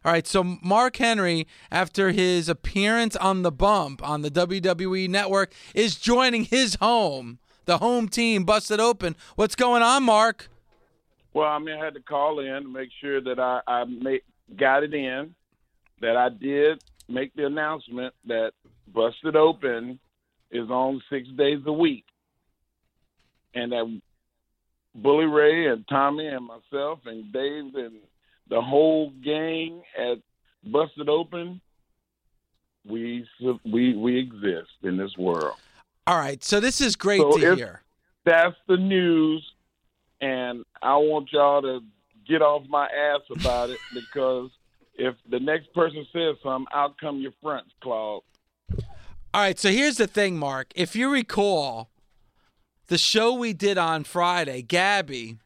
All right, so Mark Henry, after his appearance on the bump on the WWE network, is joining his home, the home team, Busted Open. What's going on, Mark? Well, I mean, I had to call in to make sure that I, I made, got it in, that I did make the announcement that Busted Open is on six days a week. And that Bully Ray and Tommy and myself and Dave and the whole gang at Busted Open, we we we exist in this world. All right, so this is great So to hear. That's the news, and I want y'all to get off my ass about it because if the next person says something, out come your fronts, Claude. All right, so here's the thing, Mark. If you recall, the show we did on Friday, Gabby,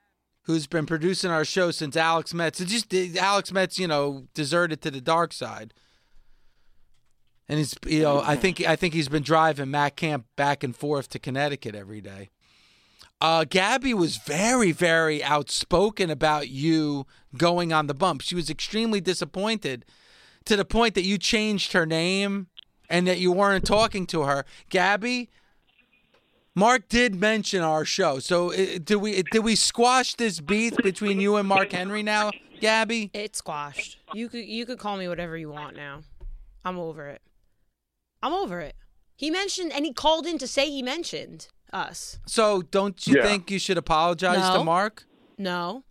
who's been producing our show since Alex Metz, just Alex Metz, you know, deserted to the dark side, and he's, you know, I think I think he's been driving Matt Camp back and forth to Connecticut every day. Uh, Gabby was very, very outspoken about you going on the bump. She was extremely disappointed to the point that you changed her name and that you weren't talking to her. Gabby, Mark did mention our show. So uh, did we did we squash this beef between you and Mark Henry now, Gabby? It's squashed. You could you could call me whatever you want now. I'm over it. I'm over it. He mentioned and he called in to say he mentioned us. So don't you Yeah. think you should apologize to Mark? No.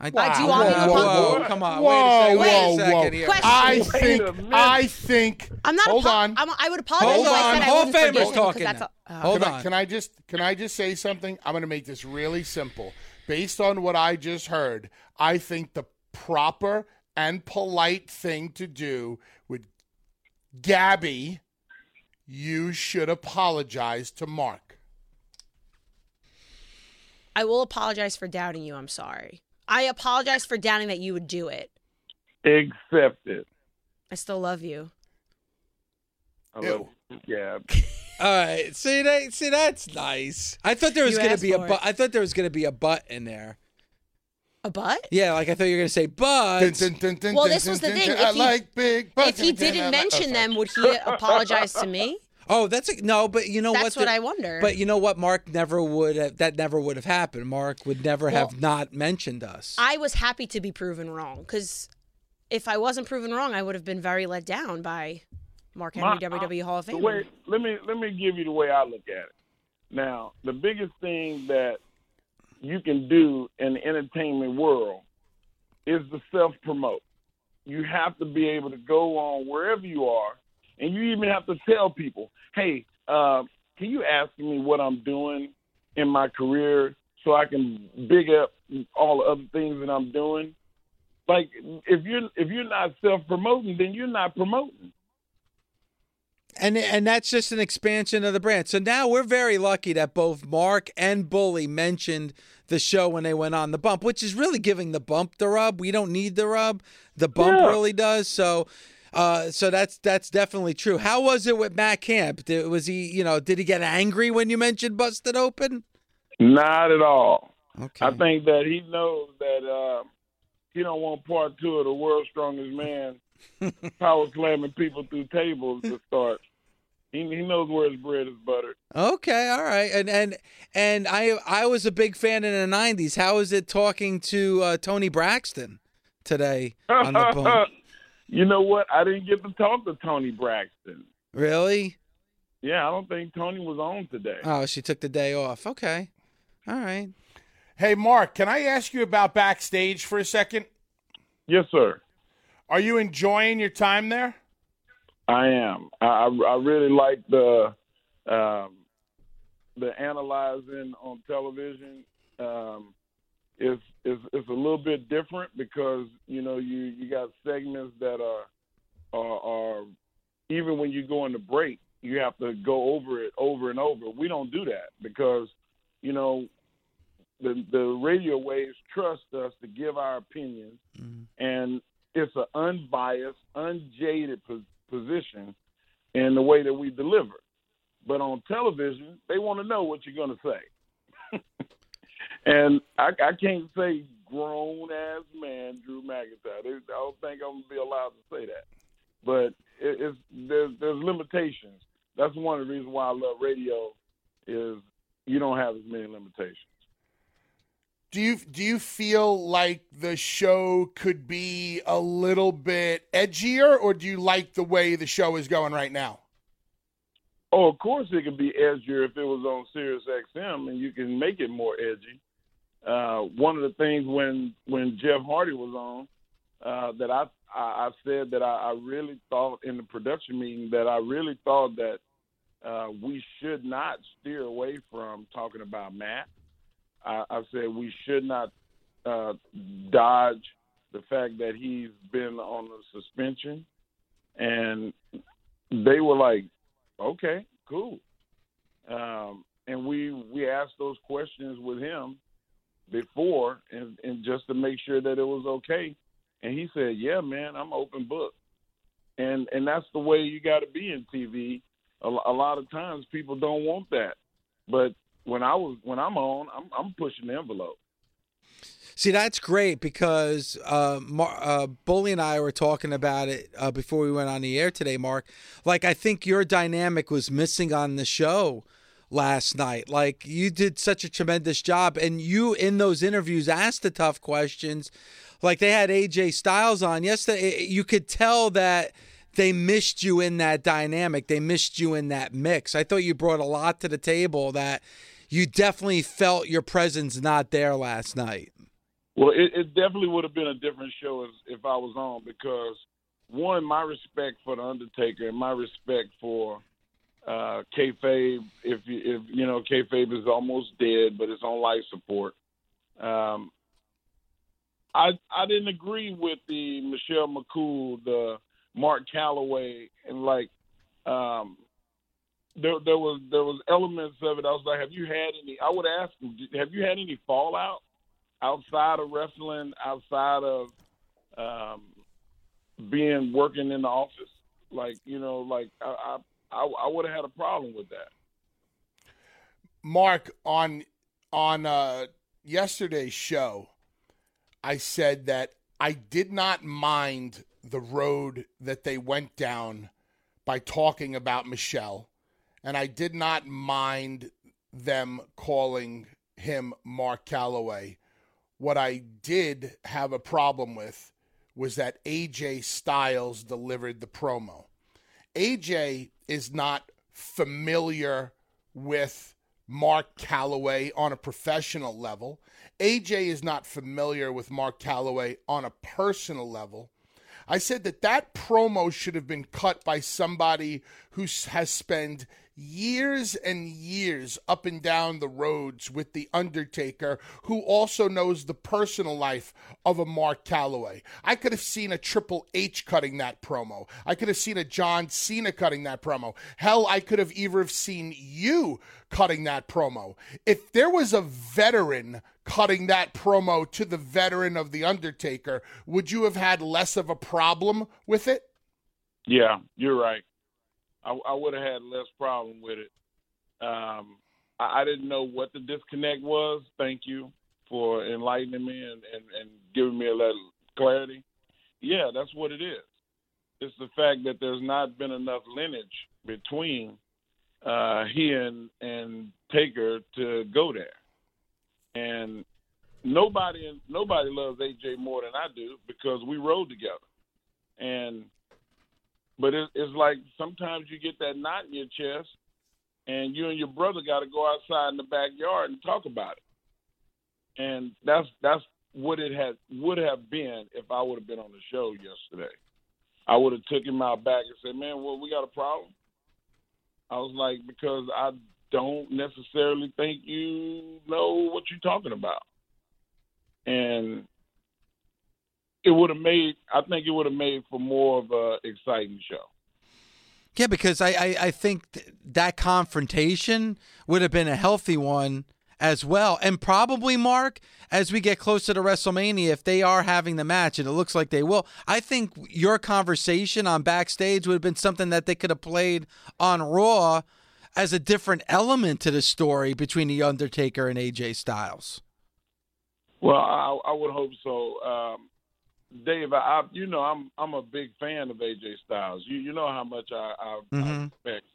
I, do you want me to whoa, apologize? whoa, come on, Whoa, wait a second, wait whoa, a second whoa. here. Question. I think. a minute. I think. I'm not. Hold apo- on. I'm, I would apologize Hold if I on, said I Hall of Famer's talking that's now. a- oh. Hold can on. I, can I just can I just say something? I'm going to make this really simple. Based on what I just heard, I think the proper and polite thing to do with Gabby, you should apologize to Mark. I will apologize for doubting you. I'm sorry. I apologize for doubting that you would do it. Accept it. I still love you. I love you, Gab. All right, see that? See that's nice. I thought there was You gonna asked be a for but. I thought there was gonna be a but in there. A butt? Yeah, like I thought you were gonna say but. Dun, dun, dun, dun, Well, dun, this was the dun, thing. dun. I If he- like big butts If he and I didn't like- mention them, would he apologize to me? Oh, that's a, no, but you know That's what? what the- I wonder. But you know what? Mark never would have. That never would have happened. Mark would never have not mentioned us. I was happy to be proven wrong because if I wasn't proven wrong, I would have been very let down by Mark Henry, My- WWE Hall of Fame. Famer. way let me let me give you the way I look at it. Now, the biggest thing that you can do in the entertainment world is to self promote. You have to be able to go on wherever you are, and you even have to tell people, "Hey, uh, can you ask me what I'm doing in my career so I can big up all the other things that I'm doing?" Like if you're if you're not self promoting, then you're not promoting. and and that's just an expansion of the brand. So now we're very lucky that both Mark and Bully mentioned the show when they went on the bump, which is really giving the bump the rub. We don't need the rub. The bump Yeah. really does. So uh, so that's that's definitely true. How was it with Matt Camp? Did, was he, you know, did he get angry when you mentioned Busted Open? Not at all. Okay. I think that he knows that uh, he don't want part two of the world's strongest man power slamming people through tables to start. He, he knows where his bread is buttered. Okay, all right, and and and I I was a big fan in the '90s. How is it talking to uh, Toni Braxton today on the bump? You know what? I didn't get to talk to Toni Braxton. Really? Yeah, I don't think Toni was on today. Oh, she took the day off. Okay, all right. Hey, Mark, can I ask you about backstage for a second? yes, sir. Are you enjoying your time there? I am. I, I I really like the um, the analyzing on television. Um, it's, it's it's a little bit different because you know you you got segments that are are, are even when you go into break you have to go over it over and over. We don't do that because you know the the radio waves trust us to give our opinions mm-hmm. and it's an unbiased, unjaded pos- position in the way that we deliver. But on television, they want to know what you're going to say. and I, I can't say grown ass man Drew McIntyre. I don't think I'm gonna be allowed to say that. But it, it's there's there's limitations. That's one of the reasons why I love radio is you don't have as many limitations. Do you do you feel like the show could be a little bit edgier, or do you like the way the show is going right now? Oh, of course it could be edgier if it was on Sirius XM, and you can make it more edgy. Uh, one of the things when when Jeff Hardy was on uh, that I, I I said that I, I really thought in the production meeting that I really thought that uh, we should not steer away from talking about Matt. I, I said we should not uh, dodge the fact that he's been on a suspension, and they were like, "Okay, cool." Um, and we we asked those questions with him before, and, and just to make sure that it was okay. And he said, "Yeah, man, I'm open book." And and that's the way you got to be in TV. A, a lot of times people don't want that, but when I was when I'm on, I'm I'm pushing the envelope. See, that's great because uh, Mar- uh, Bully and I were talking about it uh, before we went on the air today, Mark. Like, I think your dynamic was missing on the show last night. Like, you did such a tremendous job, and you in those interviews asked the tough questions. Like, they had AJ Styles on yesterday. You could tell that they missed you in that dynamic. They missed you in that mix. I thought you brought a lot to the table that you definitely felt your presence not there last night. Well, it, it definitely would have been a different show if, if I was on because one, my respect for the Undertaker and my respect for uh, kayfabe. If you, if you know kayfabe is almost dead, but it's on life support. Um, I I didn't agree with the Michelle McCool, the Mark Calloway, and like um, there there was there was elements of it. I was like, have you had any? I would ask them, have you had any fallout outside of wrestling, outside of um, being working in the office? Like you know, like I I, I would have had a problem with that. Mark on on uh, yesterday's show, I said that I did not mind the road that they went down by talking about Michelle, and I did not mind them calling him Mark Calloway. What I did have a problem with was that AJ Styles delivered the promo. AJ is not familiar with Mark Calloway on a professional level. AJ is not familiar with Mark Calloway on a personal level. I said that that promo should have been cut by somebody who has spent years and years up and down the roads with The Undertaker, who also knows the personal life of a Mark Calloway. I could have seen a Triple H cutting that promo. I could have seen a John Cena cutting that promo. Hell, I could have even have seen you cutting that promo. If there was a veteran cutting that promo to the veteran of The Undertaker, would you have had less of a problem with it? Yeah, you're right. I, I would have had less problem with it. Um, I, I, didn't know what the disconnect was. Thank you for enlightening me and, and, and giving me a little clarity. Yeah, that's what it is. It's the fact that there's not been enough lineage between uh, he and, and Taker to go there. And nobody nobody loves AJ more than I do because we rode together. And but it, it's like sometimes you get that knot in your chest, and you and your brother got to go outside in the backyard and talk about it. And that's that's what it had would have been if I would have been on the show yesterday. I would have took him out back and said, "Man, well, we got a problem." I was like, because I don't necessarily think you know what you're talking about, and it would have made. I think it would have made for more of a exciting show. Yeah, because I I, I think th- that confrontation would have been a healthy one as well. And probably, Mark, as we get closer to WrestleMania, if they are having the match, and it looks like they will, I think your conversation on backstage would have been something that they could have played on Raw as a different element to the story between The Undertaker and AJ Styles. Well, I, I would hope so. Um, Dave, I, you know I'm I'm a big fan of AJ Styles. You you know how much I, I, Mhm. I respect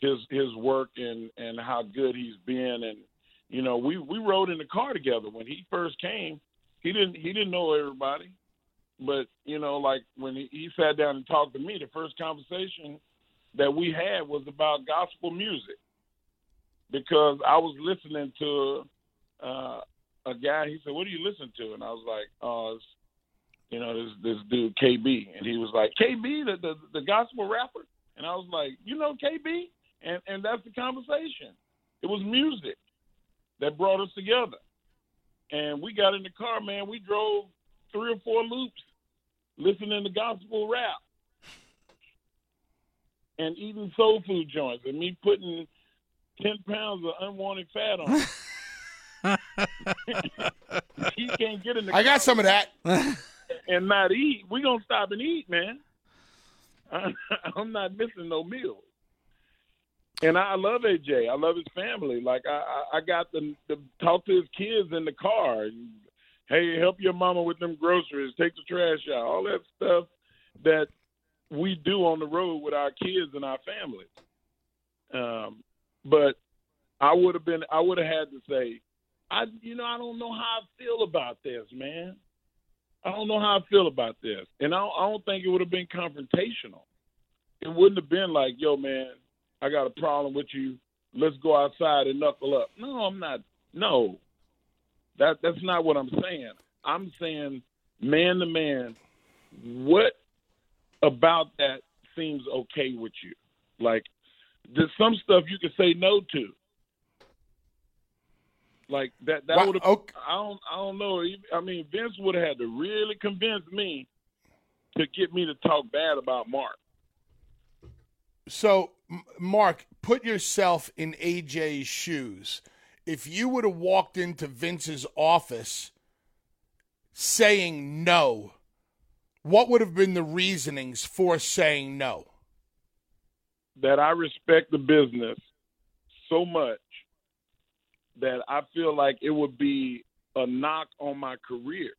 his his work and and how good he's been. And you know we we rode in the car together when he first came. He didn't he didn't know everybody, but you know like when he, he sat down and talked to me, the first conversation that we had was about gospel music because I was listening to uh, a guy. He said, "What do you listen to?" And I was like, "Oh, it's you know, this this dude KB, and he was like, KB, the, the the gospel rapper, and I was like, you know, KB, and and that's the conversation. It was music that brought us together, and we got in the car, man. We drove three or four loops, listening to gospel rap, and eating soul food joints, and me putting ten pounds of unwanted fat on. he can't get in the I got some of that. and not eat, we gonna stop and eat, man. I'm not missing no meals. And I love AJ. I love his family. Like I, I, got to, talk to his kids in the car. Hey, help your mama with them groceries. Take the trash out. All that stuff that we do on the road with our kids and our families. Um, but I would have been. I would have had to say, I, you know, I don't know how I feel about this, man. I don't know how I feel about this, and I don't, I don't think it would have been confrontational. It wouldn't have been like, "Yo, man, I got a problem with you. Let's go outside and knuckle up." No, I'm not. No, that that's not what I'm saying. I'm saying, man to man, what about that seems okay with you? Like, there's some stuff you can say no to. Like that. That would have. ok- oh, I don't. I don't know. I mean, Vince would have had to really convince me to get me to talk bad about Mark. So, Mark, put yourself in AJ's shoes. If you would have walked into Vince's office saying no, what would have been the reasonings for saying no? That I respect the business so much that I feel like it would be a knock on my career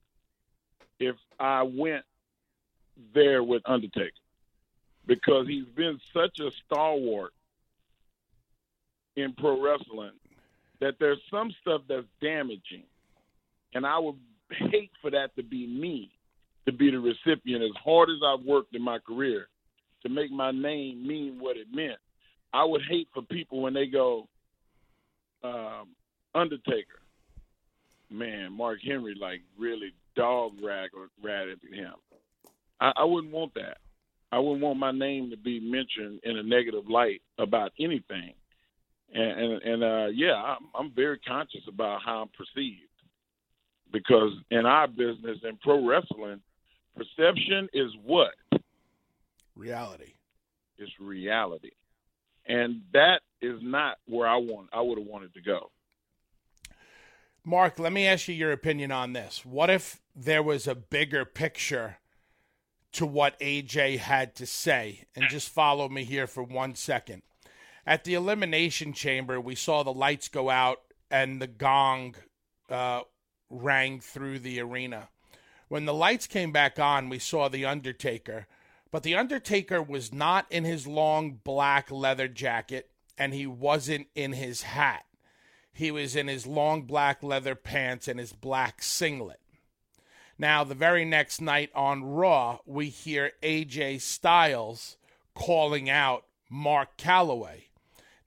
if I went there with Undertaker because he's been such a stalwart in pro wrestling that there's some stuff that's damaging. And I would hate for that to be me, to be the recipient. As hard as I've worked in my career to make my name mean what it meant, I would hate for people when they go, um, Undertaker, man, Mark Henry, like really dog rag ratted him. I, I wouldn't want that. I wouldn't want my name to be mentioned in a negative light about anything. And and, and uh, yeah, I'm, I'm very conscious about how I'm perceived because in our business in pro wrestling, perception is what Reality. is reality, and that is not where I want. I would have wanted to go. Mark, let me ask you your opinion on this. What if there was a bigger picture to what AJ had to say? And just follow me here for one second. At the Elimination Chamber, we saw the lights go out and the gong uh, rang through the arena. When the lights came back on, we saw The Undertaker. But The Undertaker was not in his long black leather jacket and he wasn't in his hat he was in his long black leather pants and his black singlet. Now, the very next night on Raw, we hear AJ Styles calling out Mark Calloway.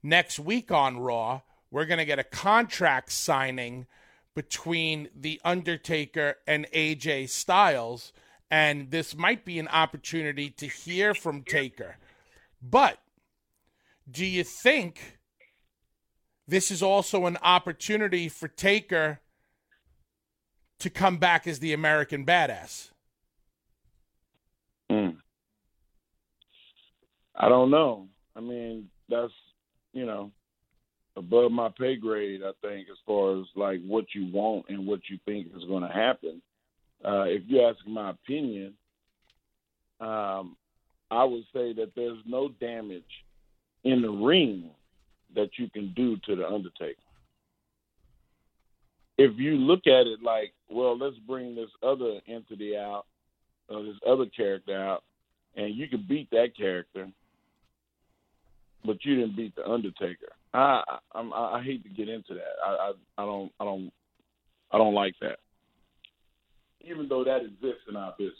Next week on Raw, we're going to get a contract signing between The Undertaker and AJ Styles, and this might be an opportunity to hear from Taker. But do you think this is also an opportunity for Taker to come back as the American badass. Mm. I don't know. I mean, that's you know, above my pay grade. I think as far as like what you want and what you think is going to happen. Uh, if you ask my opinion, um, I would say that there's no damage in the ring that you can do to the Undertaker. If you look at it like, well, let's bring this other entity out, uh, this other character out, and you can beat that character, but you didn't beat the Undertaker. I I, I, I hate to get into that. I, I I don't I don't I don't like that. Even though that exists in our business.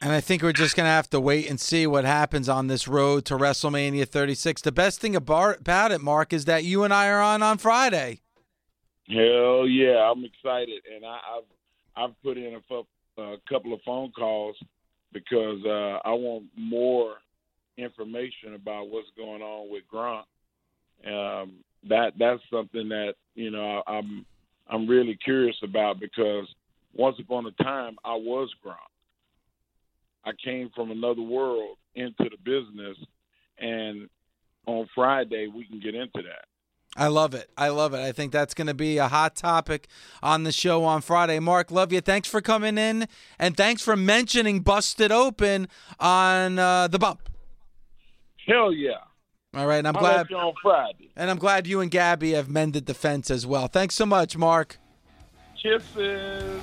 And I think we're just going to have to wait and see what happens on this road to WrestleMania 36. The best thing about it, Mark, is that you and I are on on Friday. Hell yeah, I'm excited, and I, have I've put in a, a, couple of phone calls because uh, I want more information about what's going on with Gronk. Um, that that's something that you know I'm I'm really curious about because once upon a time I was Gronk. I came from another world into the business, and on Friday we can get into that. I love it. I love it. I think that's going to be a hot topic on the show on Friday. Mark, love you. Thanks for coming in, and thanks for mentioning Busted Open on uh, the bump. Hell yeah. All right, and I'm I'll glad on Friday. And I'm glad you and Gabby have mended the fence as well. Thanks so much, Mark. Kisses.